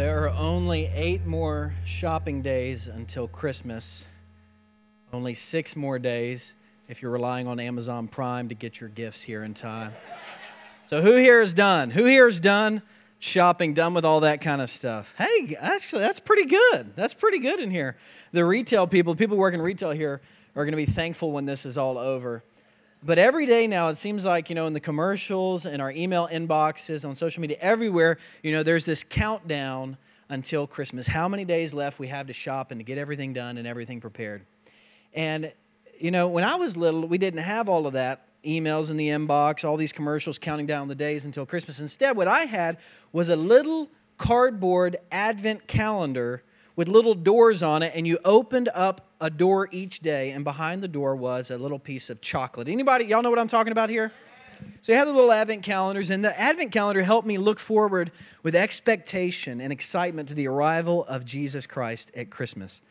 There are only eight more shopping days until Christmas. Only six more days if you're relying on Amazon Prime to get your gifts here in time. So, who here is done? Who here is done shopping, done with all that kind of stuff? Hey, actually, that's pretty good. That's pretty good in here. The retail people, people working retail here, are going to be thankful when this is all over. But every day now, it seems like, you know, in the commercials, in our email inboxes, on social media, everywhere, you know, there's this countdown until Christmas. How many days left we have to shop and to get everything done and everything prepared. And, you know, when I was little, we didn't have all of that emails in the inbox, all these commercials counting down the days until Christmas. Instead, what I had was a little cardboard advent calendar with little doors on it, and you opened up a door each day, and behind the door was a little piece of chocolate. Anybody, y'all know what I'm talking about here? So you have the little advent calendars, and the advent calendar helped me look forward with expectation and excitement to the arrival of Jesus Christ at Christmas.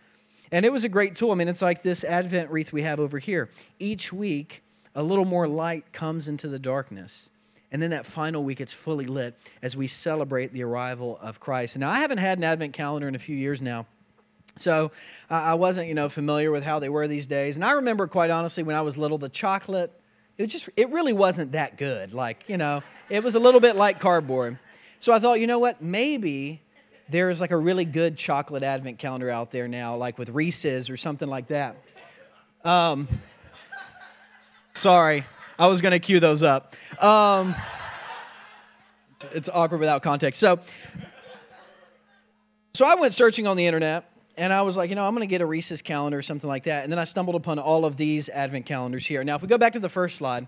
And it was a great tool. I mean, it's like this advent wreath we have over here. Each week, a little more light comes into the darkness. And then that final week, it's fully lit as we celebrate the arrival of Christ. Now, I haven't had an advent calendar in a few years now. So I wasn't, you know, familiar with how they were these days. And I remember, quite honestly, when I was little, the chocolate, it just, it really wasn't that good. Like, you know, it was a little bit like cardboard. So I thought, you know what, maybe there's like a really good chocolate advent calendar out there now, like with Reese's or something like that. Um, sorry, I was going to cue those up. Um, it's, it's awkward without context. So, so I went searching on the internet and I was like, you know, I'm going to get a Reese's calendar or something like that. And then I stumbled upon all of these advent calendars here. Now, if we go back to the first slide,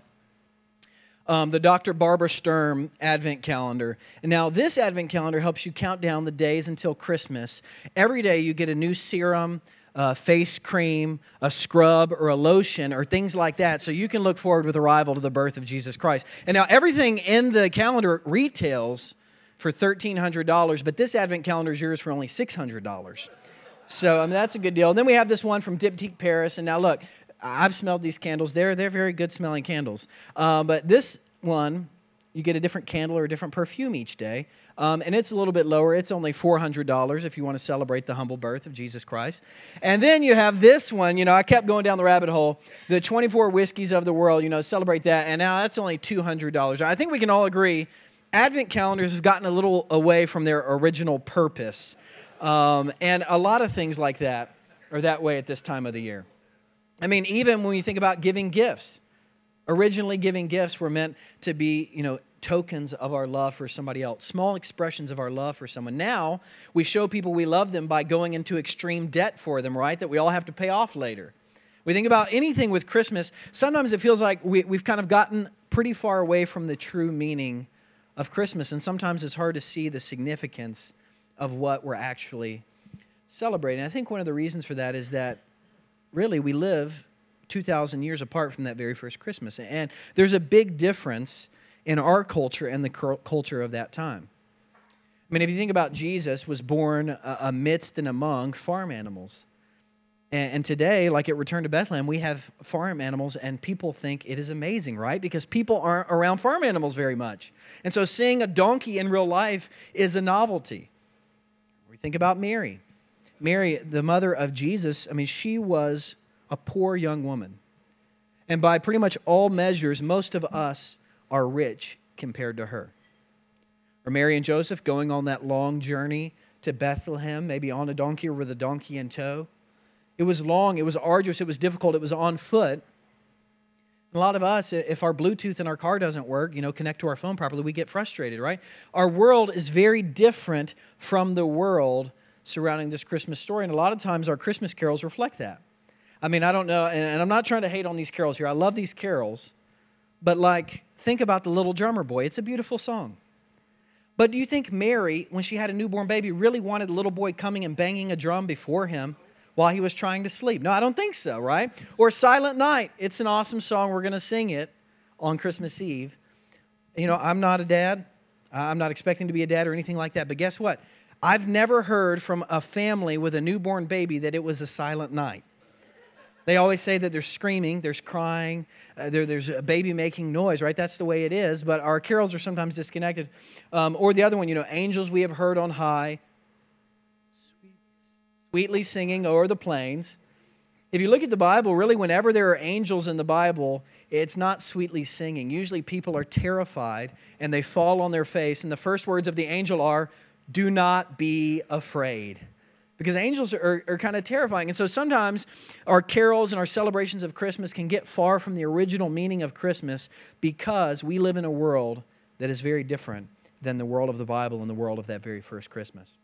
um, the Dr. Barbara Sturm Advent Calendar. Now, this Advent Calendar helps you count down the days until Christmas. Every day, you get a new serum, face cream, a scrub, or a lotion, or things like that, so you can look forward with arrival to the birth of Jesus Christ. And now, everything in the calendar retails for $1,300, but this Advent calendar is yours for only $600. So I mean, that's a good deal. And then we have this one from Diptyque Paris. And now look, I've smelled these candles. They're, they're very good smelling candles. Uh, but this one, you get a different candle or a different perfume each day. Um, and it's a little bit lower. It's only $400 if you want to celebrate the humble birth of Jesus Christ. And then you have this one. You know, I kept going down the rabbit hole. The 24 whiskeys of the world, you know, celebrate that. And now that's only $200. I think we can all agree Advent calendars have gotten a little away from their original purpose. Um, and a lot of things like that are that way at this time of the year. I mean, even when you think about giving gifts, originally giving gifts were meant to be, you know, tokens of our love for somebody else, small expressions of our love for someone. Now, we show people we love them by going into extreme debt for them, right? That we all have to pay off later. We think about anything with Christmas, sometimes it feels like we, we've kind of gotten pretty far away from the true meaning of Christmas, and sometimes it's hard to see the significance of what we're actually celebrating. I think one of the reasons for that is that really we live 2,000 years apart from that very first Christmas. And there's a big difference in our culture and the culture of that time. I mean, if you think about Jesus was born uh, amidst and among farm animals. And today, like at Return to Bethlehem, we have farm animals, and people think it is amazing, right? Because people aren't around farm animals very much. And so seeing a donkey in real life is a novelty. Think about Mary. Mary, the mother of Jesus, I mean, she was a poor young woman. And by pretty much all measures, most of us are rich compared to her. Or Mary and Joseph going on that long journey to Bethlehem, maybe on a donkey or with a donkey in tow. It was long, it was arduous, it was difficult, it was on foot. A lot of us, if our Bluetooth in our car doesn't work, you know, connect to our phone properly, we get frustrated, right? Our world is very different from the world surrounding this Christmas story. And a lot of times our Christmas carols reflect that. I mean, I don't know, and I'm not trying to hate on these carols here. I love these carols, but like, think about the little drummer boy. It's a beautiful song. But do you think Mary, when she had a newborn baby, really wanted the little boy coming and banging a drum before him while he was trying to sleep. No, I don't think so, right? Or Silent Night. It's an awesome song. We're going to sing it on Christmas Eve. You know, I'm not a dad. I'm not expecting to be a dad or anything like that. But guess what? I've never heard from a family with a newborn baby that it was a silent night. They always say that there's screaming, there's crying, uh, there, there's a baby making noise, right? That's the way it is, but our carols are sometimes disconnected. Um, or the other one, you know, angels we have heard on high, sweetly singing o'er the plains. If you look at the Bible, really, whenever there are angels in the Bible, it's not sweetly singing. Usually people are terrified and they fall on their face. And the first words of the angel are, Do not be afraid. Because angels are, are kind of terrifying. And so sometimes our carols and our celebrations of Christmas can get far from the original meaning of Christmas because we live in a world that is very different than the world of the Bible and the world of that very first Christmas.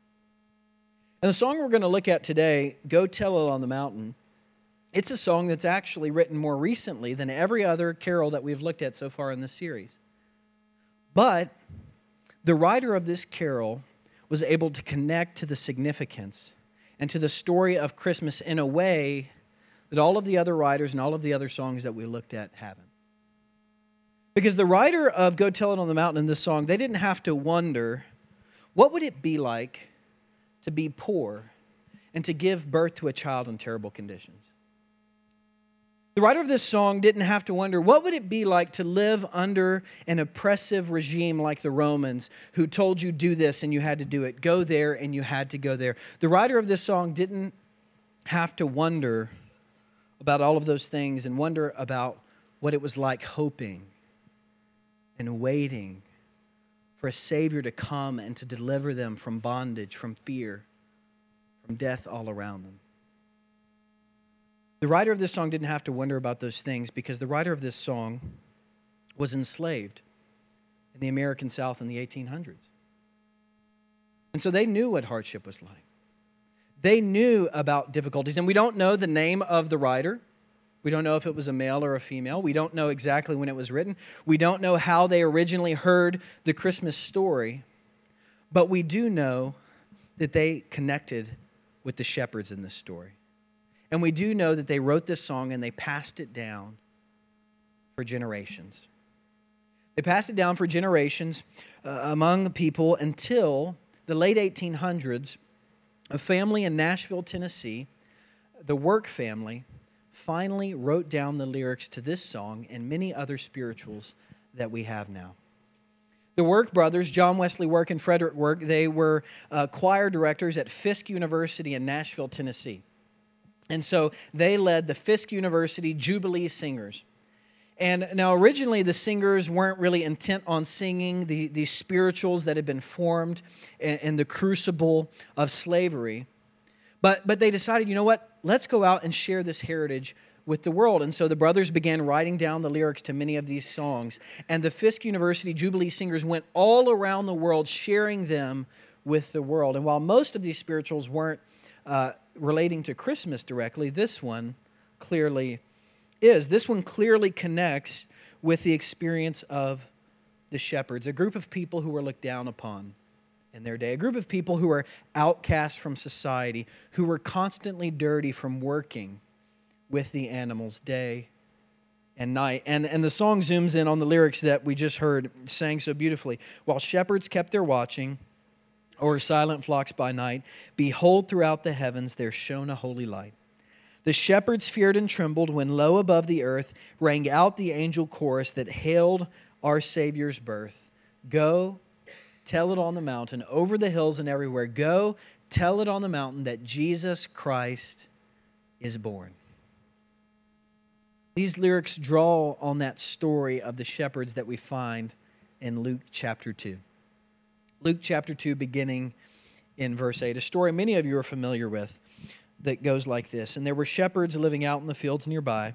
And the song we're going to look at today, Go Tell It on the Mountain, it's a song that's actually written more recently than every other carol that we've looked at so far in this series. But the writer of this carol was able to connect to the significance and to the story of Christmas in a way that all of the other writers and all of the other songs that we looked at haven't. Because the writer of Go Tell It on the Mountain in this song, they didn't have to wonder what would it be like to be poor and to give birth to a child in terrible conditions. The writer of this song didn't have to wonder what would it be like to live under an oppressive regime like the Romans who told you do this and you had to do it, go there and you had to go there. The writer of this song didn't have to wonder about all of those things and wonder about what it was like hoping and waiting for a Savior to come and to deliver them from bondage, from fear, from death all around them. The writer of this song didn't have to wonder about those things because the writer of this song was enslaved in the American South in the 1800s. And so they knew what hardship was like. They knew about difficulties. And we don't know the name of the writer. We don't know if it was a male or a female. We don't know exactly when it was written. We don't know how they originally heard the Christmas story. But we do know that they connected with the shepherds in this story. And we do know that they wrote this song and they passed it down for generations. They passed it down for generations uh, among people until the late 1800s. A family in Nashville, Tennessee, the Work family, finally wrote down the lyrics to this song and many other spirituals that we have now. The Work brothers, John Wesley Work and Frederick Work, they were uh, choir directors at Fisk University in Nashville, Tennessee. And so they led the Fisk University Jubilee Singers. And now, originally, the singers weren't really intent on singing the, the spirituals that had been formed in, in the crucible of slavery. But, but they decided, you know what? Let's go out and share this heritage with the world. And so the brothers began writing down the lyrics to many of these songs. And the Fisk University Jubilee Singers went all around the world sharing them with the world. And while most of these spirituals weren't uh, relating to Christmas directly, this one clearly is. This one clearly connects with the experience of the shepherds, a group of people who were looked down upon in their day, a group of people who were outcast from society, who were constantly dirty from working with the animals day and night. And, and the song zooms in on the lyrics that we just heard sang so beautifully. While shepherds kept their watching, or silent flocks by night, behold, throughout the heavens there shone a holy light. The shepherds feared and trembled when low above the earth rang out the angel chorus that hailed our Savior's birth. Go, tell it on the mountain, over the hills and everywhere. Go, tell it on the mountain that Jesus Christ is born. These lyrics draw on that story of the shepherds that we find in Luke chapter 2. Luke chapter 2, beginning in verse 8, a story many of you are familiar with that goes like this. And there were shepherds living out in the fields nearby,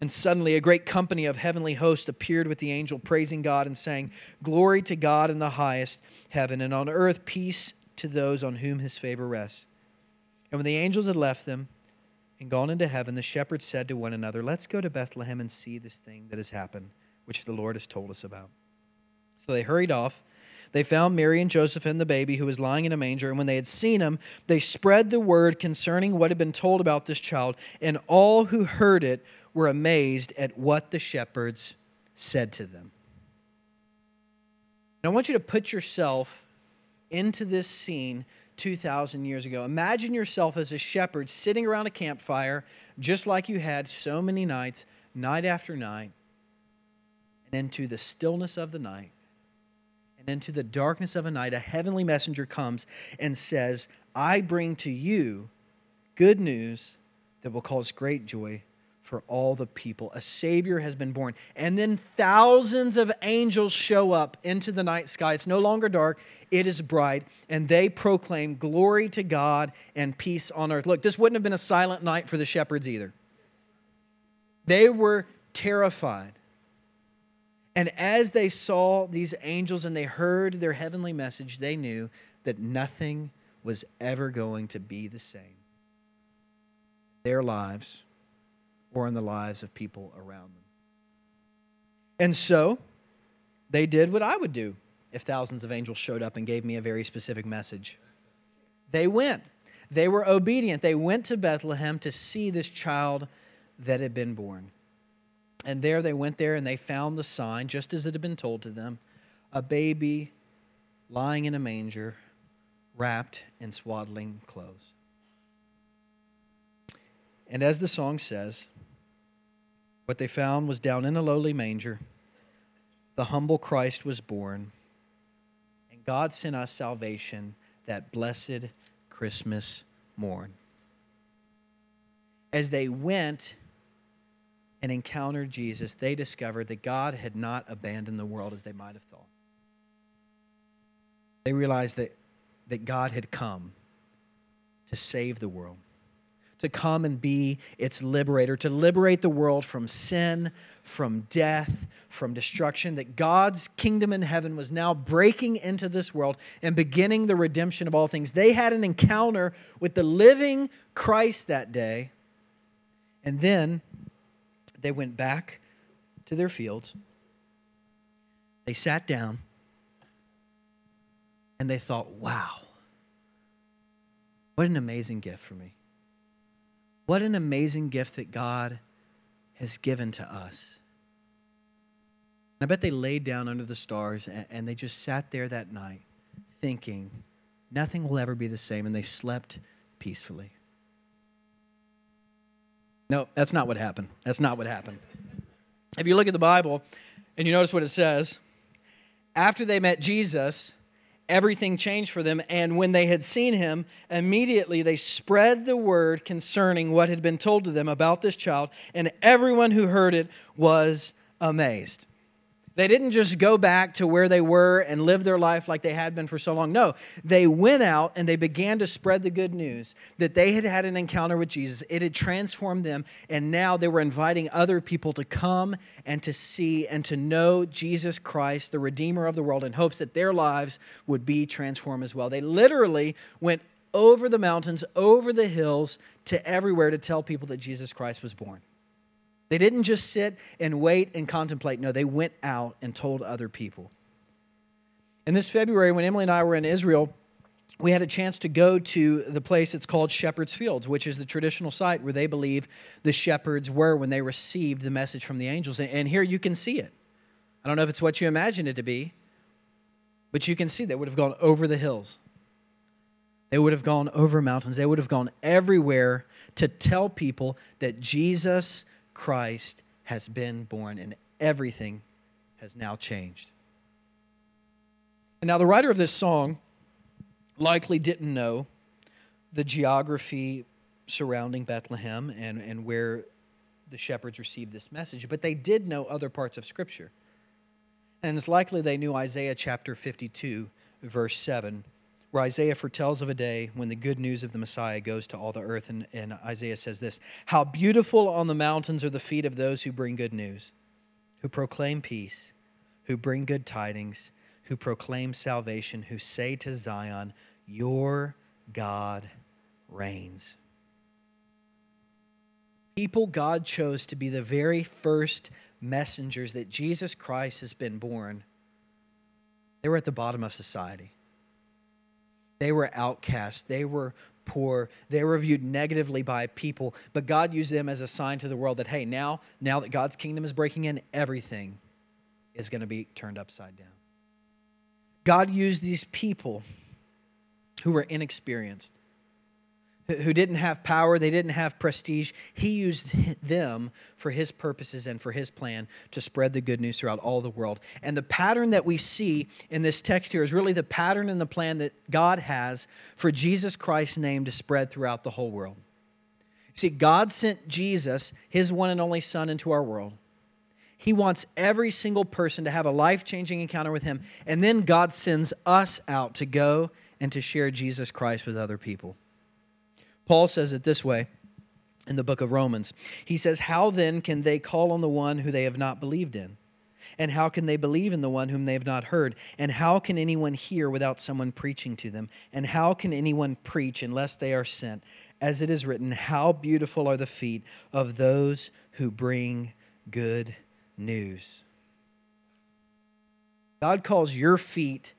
And suddenly a great company of heavenly hosts appeared with the angel, praising God and saying, Glory to God in the highest heaven, and on earth peace to those on whom his favor rests. And when the angels had left them and gone into heaven, the shepherds said to one another, Let's go to Bethlehem and see this thing that has happened, which the Lord has told us about. So they hurried off they found Mary and Joseph and the baby who was lying in a manger. And when they had seen him, they spread the word concerning what had been told about this child. And all who heard it were amazed at what the shepherds said to them. And I want you to put yourself into this scene 2,000 years ago. Imagine yourself as a shepherd sitting around a campfire, just like you had so many nights, night after night, and into the stillness of the night and into the darkness of a night, a heavenly messenger comes and says, I bring to you good news that will cause great joy for all the people. A Savior has been born. And then thousands of angels show up into the night sky. It's no longer dark, it is bright. And they proclaim glory to God and peace on earth. Look, this wouldn't have been a silent night for the shepherds either. They were terrified. And as they saw these angels and they heard their heavenly message, they knew that nothing was ever going to be the same. Their lives or in the lives of people around them. And so they did what I would do if thousands of angels showed up and gave me a very specific message. They went. They were obedient. They went to Bethlehem to see this child that had been born. And there they went there and they found the sign, just as it had been told to them a baby lying in a manger, wrapped in swaddling clothes. And as the song says, what they found was down in a lowly manger, the humble Christ was born, and God sent us salvation that blessed Christmas morn. As they went, and encountered Jesus, they discovered that God had not abandoned the world as they might have thought. They realized that, that God had come to save the world, to come and be its liberator, to liberate the world from sin, from death, from destruction, that God's kingdom in heaven was now breaking into this world and beginning the redemption of all things. They had an encounter with the living Christ that day. And then they went back to their fields. They sat down and they thought, wow, what an amazing gift for me. What an amazing gift that God has given to us. And I bet they laid down under the stars and they just sat there that night thinking, nothing will ever be the same, and they slept peacefully. No, that's not what happened. That's not what happened. If you look at the Bible and you notice what it says, after they met Jesus, everything changed for them. And when they had seen him, immediately they spread the word concerning what had been told to them about this child, and everyone who heard it was amazed. They didn't just go back to where they were and live their life like they had been for so long. No, they went out and they began to spread the good news that they had had an encounter with Jesus. It had transformed them, and now they were inviting other people to come and to see and to know Jesus Christ, the Redeemer of the world, in hopes that their lives would be transformed as well. They literally went over the mountains, over the hills, to everywhere to tell people that Jesus Christ was born. They didn't just sit and wait and contemplate. No, they went out and told other people. And this February, when Emily and I were in Israel, we had a chance to go to the place it's called Shepherd's Fields, which is the traditional site where they believe the shepherds were when they received the message from the angels. And here you can see it. I don't know if it's what you imagined it to be, but you can see they would have gone over the hills. They would have gone over mountains. They would have gone everywhere to tell people that Jesus Christ has been born and everything has now changed. And now, the writer of this song likely didn't know the geography surrounding Bethlehem and, and where the shepherds received this message, but they did know other parts of Scripture. And it's likely they knew Isaiah chapter 52, verse 7, where Isaiah foretells of a day when the good news of the Messiah goes to all the earth. And, and Isaiah says this How beautiful on the mountains are the feet of those who bring good news, who proclaim peace, who bring good tidings, who proclaim salvation, who say to Zion, Your God reigns. People God chose to be the very first messengers that Jesus Christ has been born They were at the bottom of society. They were outcasts. They were poor. They were viewed negatively by people, but God used them as a sign to the world that, hey, now, now that God's kingdom is breaking in, everything is going to be turned upside down. God used these people who were inexperienced, who didn't have power, they didn't have prestige. He used them for his purposes and for his plan to spread the good news throughout all the world. And the pattern that we see in this text here is really the pattern and the plan that God has for Jesus Christ's name to spread throughout the whole world. See, God sent Jesus, his one and only Son, into our world. He wants every single person to have a life changing encounter with Him. And then God sends us out to go and to share Jesus Christ with other people. Paul says it this way in the book of Romans. He says, How then can they call on the one who they have not believed in? And how can they believe in the one whom they have not heard? And how can anyone hear without someone preaching to them? And how can anyone preach unless they are sent? As it is written, How beautiful are the feet of those who bring good news. God calls your feet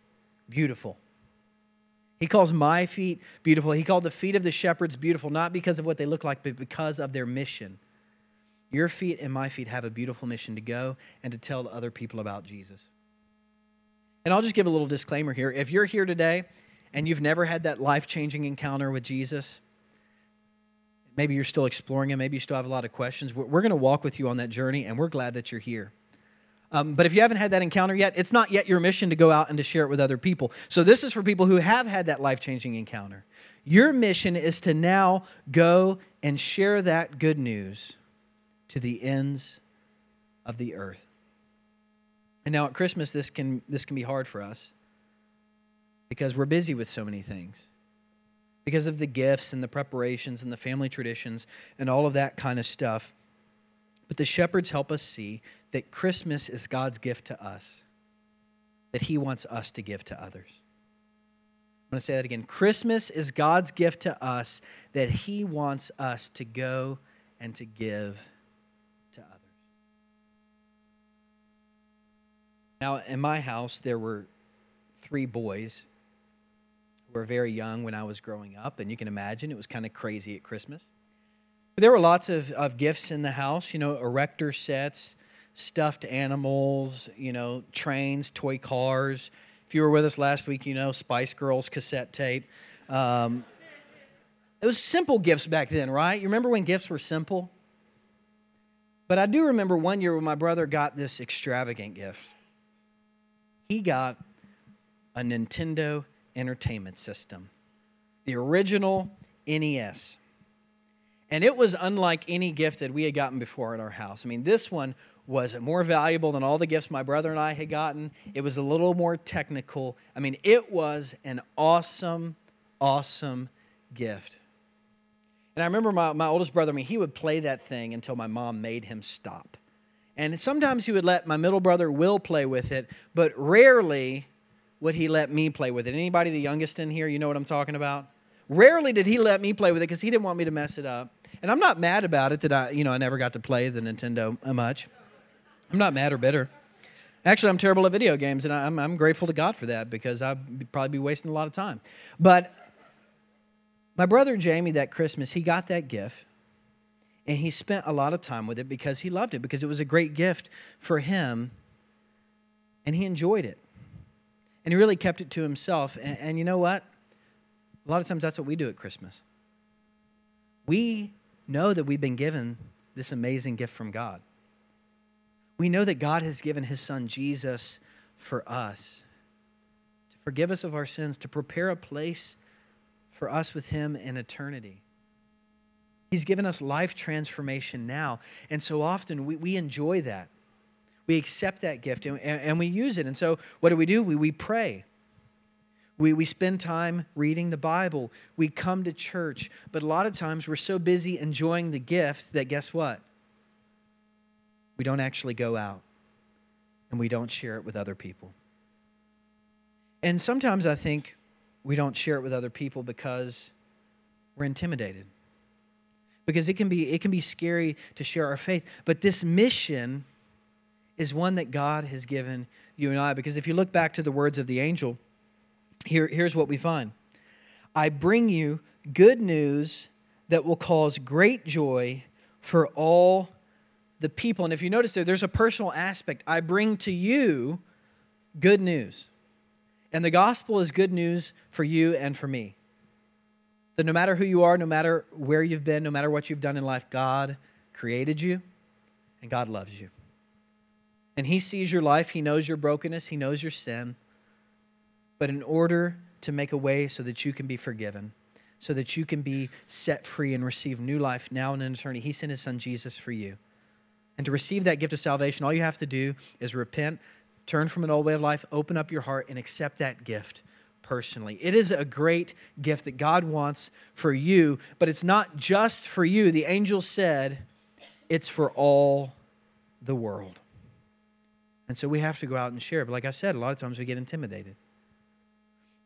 beautiful. He calls my feet beautiful. He called the feet of the shepherds beautiful, not because of what they look like, but because of their mission. Your feet and my feet have a beautiful mission to go and to tell other people about Jesus. And I'll just give a little disclaimer here. If you're here today and you've never had that life changing encounter with Jesus, maybe you're still exploring him, maybe you still have a lot of questions. We're going to walk with you on that journey, and we're glad that you're here. Um, but if you haven't had that encounter yet, it's not yet your mission to go out and to share it with other people. So this is for people who have had that life changing encounter. Your mission is to now go and share that good news to the ends of the earth. And now at Christmas, this can, this can be hard for us because we're busy with so many things. Because of the gifts and the preparations and the family traditions and all of that kind of stuff. But the shepherds help us see that Christmas is God's gift to us, that He wants us to give to others. I'm going to say that again. Christmas is God's gift to us that He wants us to go and to give to others. Now, in my house, there were three boys who were very young when I was growing up, and you can imagine it was kind of crazy at Christmas. There were lots of, of gifts in the house, you know, erector sets, stuffed animals, you know, trains, toy cars. If you were with us last week, you know, Spice Girls cassette tape. Um, it was simple gifts back then, right? You remember when gifts were simple? But I do remember one year when my brother got this extravagant gift. He got a Nintendo Entertainment System, the original NES. And it was unlike any gift that we had gotten before in our house. I mean, this one was it more valuable than all the gifts my brother and I had gotten. It was a little more technical. I mean, it was an awesome, awesome gift. And I remember my, my oldest brother, I mean, he would play that thing until my mom made him stop. And sometimes he would let my middle brother Will play with it, but rarely would he let me play with it. Anybody the youngest in here, you know what I'm talking about? Rarely did he let me play with it because he didn't want me to mess it up. And I'm not mad about it that I, you know, I never got to play the Nintendo much. I'm not mad or bitter. Actually, I'm terrible at video games, and I'm, I'm grateful to God for that because I'd probably be wasting a lot of time. But my brother Jamie, that Christmas, he got that gift, and he spent a lot of time with it because he loved it, because it was a great gift for him, and he enjoyed it. And he really kept it to himself. And, and you know what? A lot of times that's what we do at Christmas. We know that we've been given this amazing gift from God we know that God has given his son Jesus for us to forgive us of our sins, to prepare a place for us with him in eternity. He's given us life transformation now. And so often we, we enjoy that. We accept that gift and, and we use it. And so what do we do? We, we pray. We, we spend time reading the Bible. We come to church. But a lot of times we're so busy enjoying the gift that guess what? We don't actually go out and we don't share it with other people. And sometimes I think we don't share it with other people because we're intimidated. Because it can be it can be scary to share our faith, but this mission is one that God has given you and I, because if you look back to the words of the angel, here, here's what we find I bring you good news that will cause great joy for all the people. And if you notice there, there's a personal aspect. I bring to you good news. And the gospel is good news for you and for me. That no matter who you are, no matter where you've been, no matter what you've done in life, God created you and God loves you. And He sees your life, He knows your brokenness, He knows your sin. But in order to make a way so that you can be forgiven, so that you can be set free and receive new life now and in eternity, He sent His Son Jesus for you. And to receive that gift of salvation, all you have to do is repent, turn from an old way of life, open up your heart, and accept that gift personally. It is a great gift that God wants for you, but it's not just for you. The angel said it's for all the world. And so we have to go out and share. But like I said, a lot of times we get intimidated.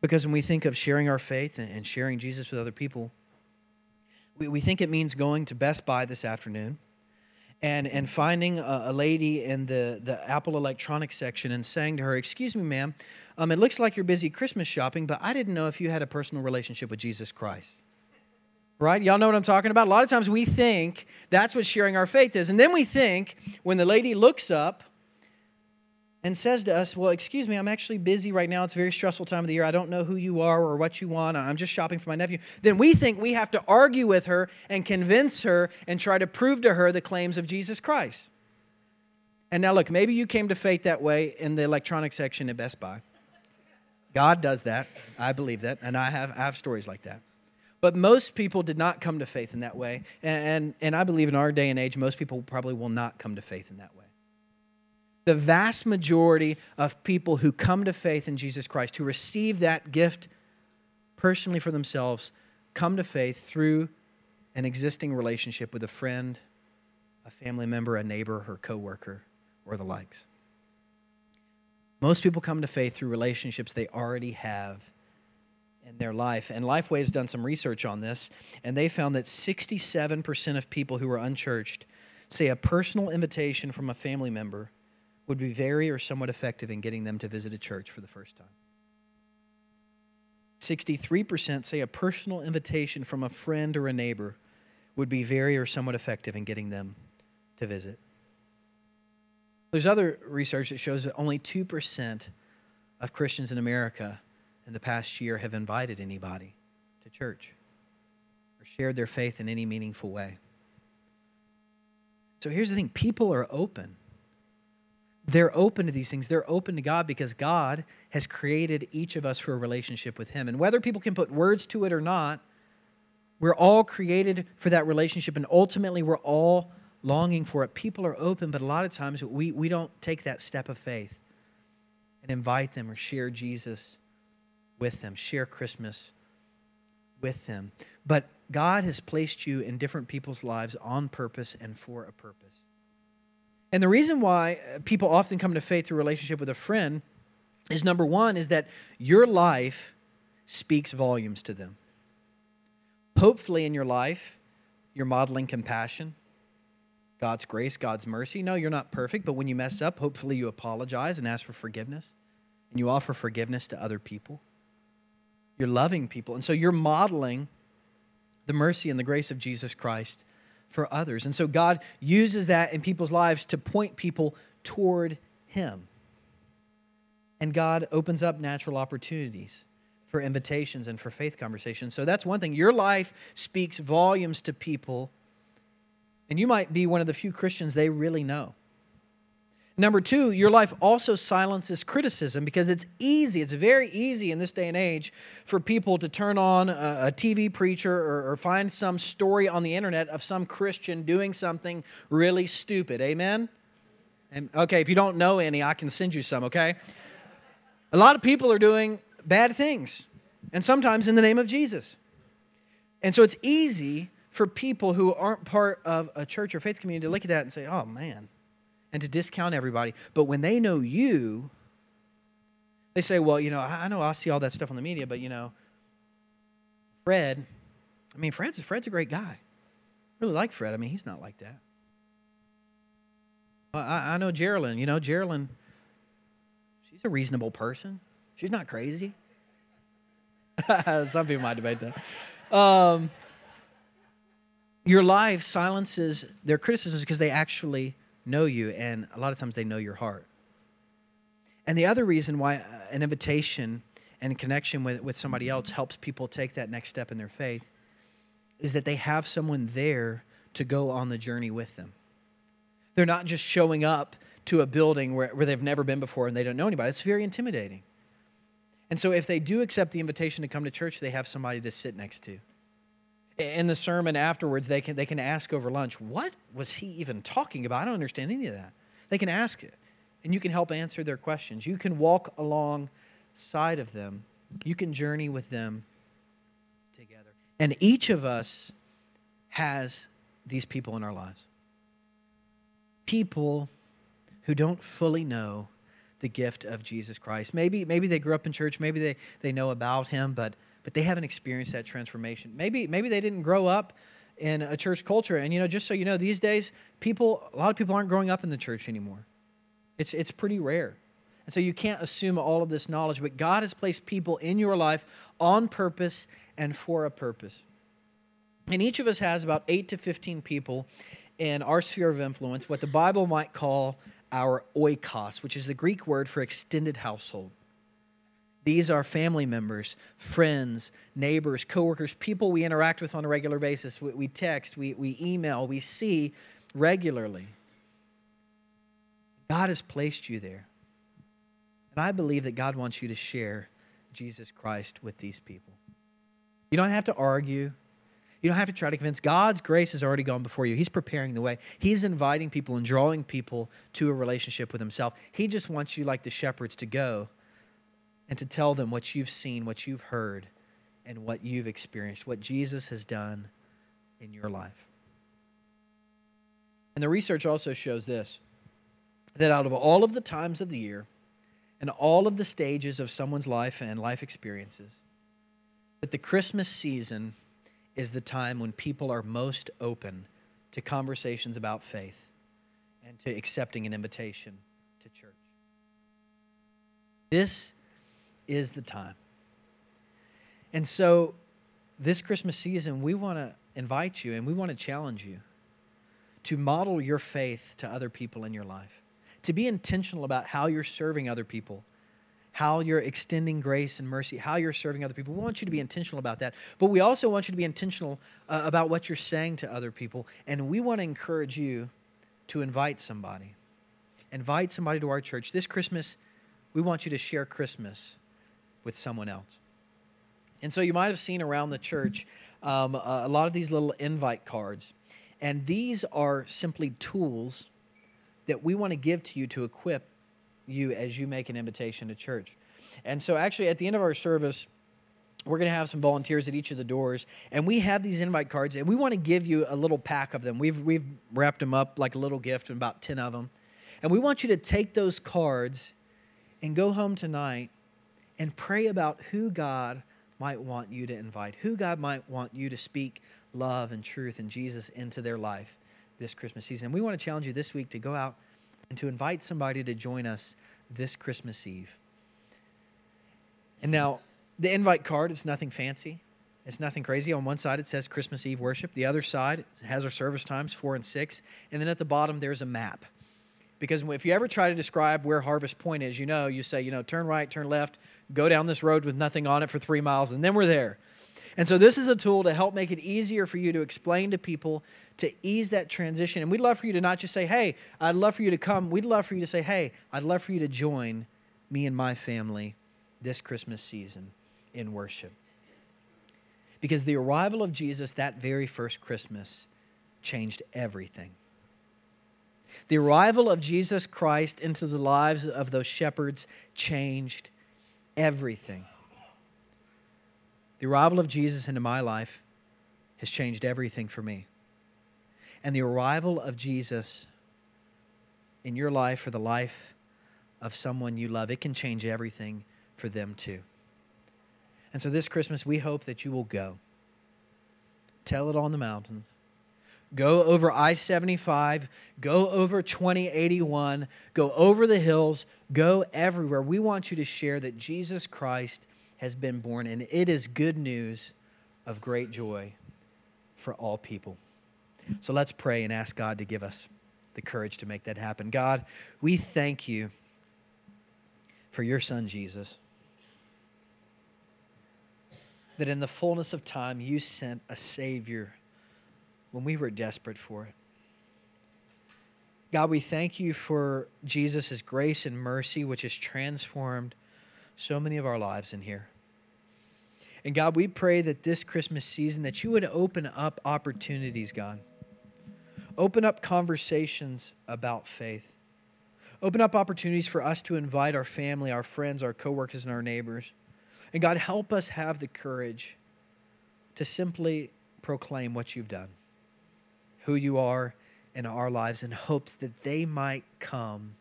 Because when we think of sharing our faith and sharing Jesus with other people, we, we think it means going to Best Buy this afternoon and, and finding a, a lady in the, the Apple electronics section and saying to her, Excuse me, ma'am, um, it looks like you're busy Christmas shopping, but I didn't know if you had a personal relationship with Jesus Christ. Right? Y'all know what I'm talking about? A lot of times we think that's what sharing our faith is. And then we think when the lady looks up and says to us, Well, excuse me, I'm actually busy right now. It's a very stressful time of the year. I don't know who you are or what you want. I'm just shopping for my nephew. Then we think we have to argue with her and convince her and try to prove to her the claims of Jesus Christ. And now, look, maybe you came to faith that way in the electronic section at Best Buy. God does that. I believe that. And I have, I have stories like that. But most people did not come to faith in that way. And, and, and I believe in our day and age, most people probably will not come to faith in that way the vast majority of people who come to faith in Jesus Christ, who receive that gift personally for themselves, come to faith through an existing relationship with a friend, a family member, a neighbor, or coworker, or the likes. Most people come to faith through relationships they already have in their life. And Lifeway has done some research on this, and they found that 67% of people who are unchurched say a personal invitation from a family member would be very or somewhat effective in getting them to visit a church for the first time. 63% say a personal invitation from a friend or a neighbor would be very or somewhat effective in getting them to visit. There's other research that shows that only 2% of Christians in America in the past year have invited anybody to church or shared their faith in any meaningful way. So here's the thing people are open they're open to these things. They're open to God because God has created each of us for a relationship with Him. And whether people can put words to it or not, we're all created for that relationship. And ultimately, we're all longing for it. People are open, but a lot of times we, we don't take that step of faith and invite them or share Jesus with them, share Christmas with them. But God has placed you in different people's lives on purpose and for a purpose. And the reason why uh, people often come to faith through relationship with a friend is number one, is that your life speaks volumes to them. Hopefully, in your life, you're modeling compassion, God's grace, God's mercy. No, you're not perfect, but when you mess up, hopefully you apologize and ask for forgiveness, and you offer forgiveness to other people. You're loving people. And so you're modeling the mercy and the grace of Jesus Christ for others. And so God uses that in people's lives to point people toward Him. And God opens up natural opportunities for invitations and for faith conversations. So that's one thing. Your life speaks volumes to people, and you might be one of the few Christians they really know. Number two, your life also silences criticism because it's easy, it's very easy in this day and age for people to turn on a, a TV preacher or, or, find some story on the internet of some Christian doing something really stupid. Amen? And, okay, if you don't know any, I can send you some, okay? A lot of people are doing bad things, and sometimes in the name of Jesus. And so it's easy for people who aren't part of a church or faith community to look at that and say, oh man, and to discount everybody. But when they know you, they say, well, you know, I know I see all that stuff on the media, but, you know, Fred, I mean, Fred's, Fred's a great guy. I really like Fred. I mean, he's not like that. I, I know Geraldine. You know, Geraldine, she's a reasonable person. She's not crazy. Some people might debate that. Um, your life silences their criticisms because they actually know you, and a lot of times they know your heart. And the other reason why uh, an invitation and connection with, with somebody else helps people take that next step in their faith is that they have someone there to go on the journey with them. They're not just showing up to a building where, where they've never been before and they don't know anybody. It's very intimidating. And so, if they do accept the invitation to come to church, they have somebody to sit next to. In the sermon afterwards, they can, they can ask over lunch, What was he even talking about? I don't understand any of that. They can ask it, and you can help answer their questions. You can walk alongside of them, you can journey with them together. And each of us has these people in our lives people who don't fully know the gift of Jesus Christ. Maybe, maybe they grew up in church, maybe they, they know about him, but, but they haven't experienced that transformation. Maybe, maybe they didn't grow up in a church culture. And, you know, just so you know, these days, people, a lot of people aren't growing up in the church anymore. It's, it's pretty rare. And so you can't assume all of this knowledge, but God has placed people in your life on purpose and for a purpose. And each of us has about 8 to 15 people in our sphere of influence, what the Bible might call our oikos, which is the Greek word for extended household. These are family members, friends, neighbors, coworkers, people we interact with on a regular basis. We, we text, we, we email, we see regularly. God has placed you there. And I believe that God wants you to share Jesus Christ with these people. You don't have to argue. You don't have to try to convince. God's grace has already gone before you. He's preparing the way. He's inviting people and drawing people to a relationship with Himself. He just wants you, like the shepherds, to go and to tell them what you've seen, what you've heard, and what you've experienced, what Jesus has done in your life. And the research also shows this that out of all of the times of the year and all of the stages of someone's life and life experiences, that the Christmas season is the time when people are most open to conversations about faith and to accepting an invitation to church. This is the time. And so, this Christmas season, we want to invite you and we want to challenge you to model your faith to other people in your life, to be intentional about how you're serving other people how you're extending grace and mercy, how you're serving other people. We want you to be intentional about that. But we also want you to be intentional uh, about what you're saying to other people. And we want to encourage you to invite somebody. Invite somebody to our church. This Christmas, we want you to share Christmas with someone else. And so you might have seen around the church um, a lot of these little invite cards. And these are simply tools that we want to give to you to equip you as you make an invitation to church. And so, actually, at the end of our service, we're going to have some volunteers at each of the doors, and we have these invite cards, and we want to give you a little pack of them. We've, we've wrapped them up like a little gift, about 10 of them. And we want you to take those cards and go home tonight and pray about who God might want you to invite, who God might want you to speak love and truth and Jesus into their life this Christmas season. And we want to challenge you this week to go out and to invite somebody to join us this Christmas Eve. And now, the invite card is nothing fancy. It's nothing crazy. On one side, it says Christmas Eve worship. The other side has our service times, four and six. And then at the bottom, there's a map. Because if you ever try to describe where Harvest Point is, you know, you say, you know, turn right, turn left, go down this road with nothing on it for three miles, and then we're there. And so this is a tool to help make it easier for you to explain to people to ease that transition. And we'd love for you to not just say, hey, I'd love for you to come. We'd love for you to say, hey, I'd love for you to join me and my family this Christmas season in worship. Because the arrival of Jesus that very first Christmas changed everything. The arrival of Jesus Christ into the lives of those shepherds changed everything. The arrival of Jesus into my life has changed everything for me. And the arrival of Jesus in your life or the life of someone you love, it can change everything for them too. And so this Christmas, we hope that you will go. Tell it on the mountains. Go over I 75, go over 2081, go over the hills, go everywhere. We want you to share that Jesus Christ has been born, and it is good news of great joy for all people. So let's pray and ask God to give us the courage to make that happen. God, we thank you for your son, Jesus. That in the fullness of time, you sent a Savior when we were desperate for it. God, we thank you for Jesus' grace and mercy, which has transformed so many of our lives in here. And God, we pray that this Christmas season that you would open up opportunities, God. Open up conversations about faith. Open up opportunities for us to invite our family, our friends, our coworkers, and our neighbors. And God, help us have the courage to simply proclaim what you've done, who you are in our lives, in hopes that they might come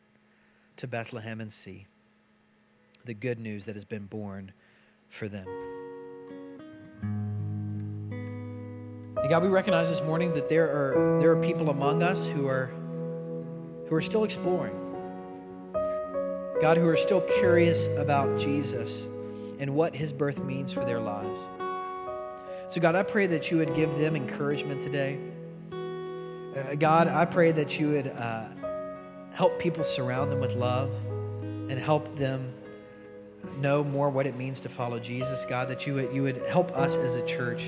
to Bethlehem and see the good news that has been born for them. And God, we recognize this morning that there are, there are people among us who are, who are still exploring. God, who are still curious about Jesus and what his birth means for their lives. So, God, I pray that you would give them encouragement today. Uh, God, I pray that you would uh, help people surround them with love and help them know more what it means to follow Jesus. God, that you would, you would help us as a church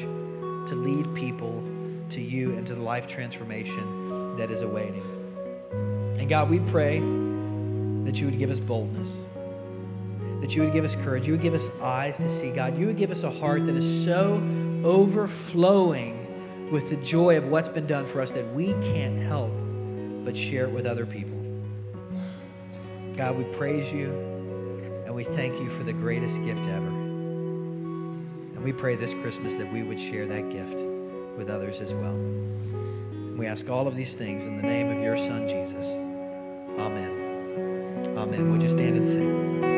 to lead people to you and to the life transformation that is awaiting. And God, we pray that you would give us boldness, that you would give us courage, you would give us eyes to see, God. You would give us a heart that is so overflowing with the joy of what's been done for us that we can't help but share it with other people. God, we praise you and we thank you for the greatest gift ever. And we pray this Christmas that we would share that gift with others as well. We ask all of these things in the name of your Son, Jesus. Amen. Amen. Would you stand and sing?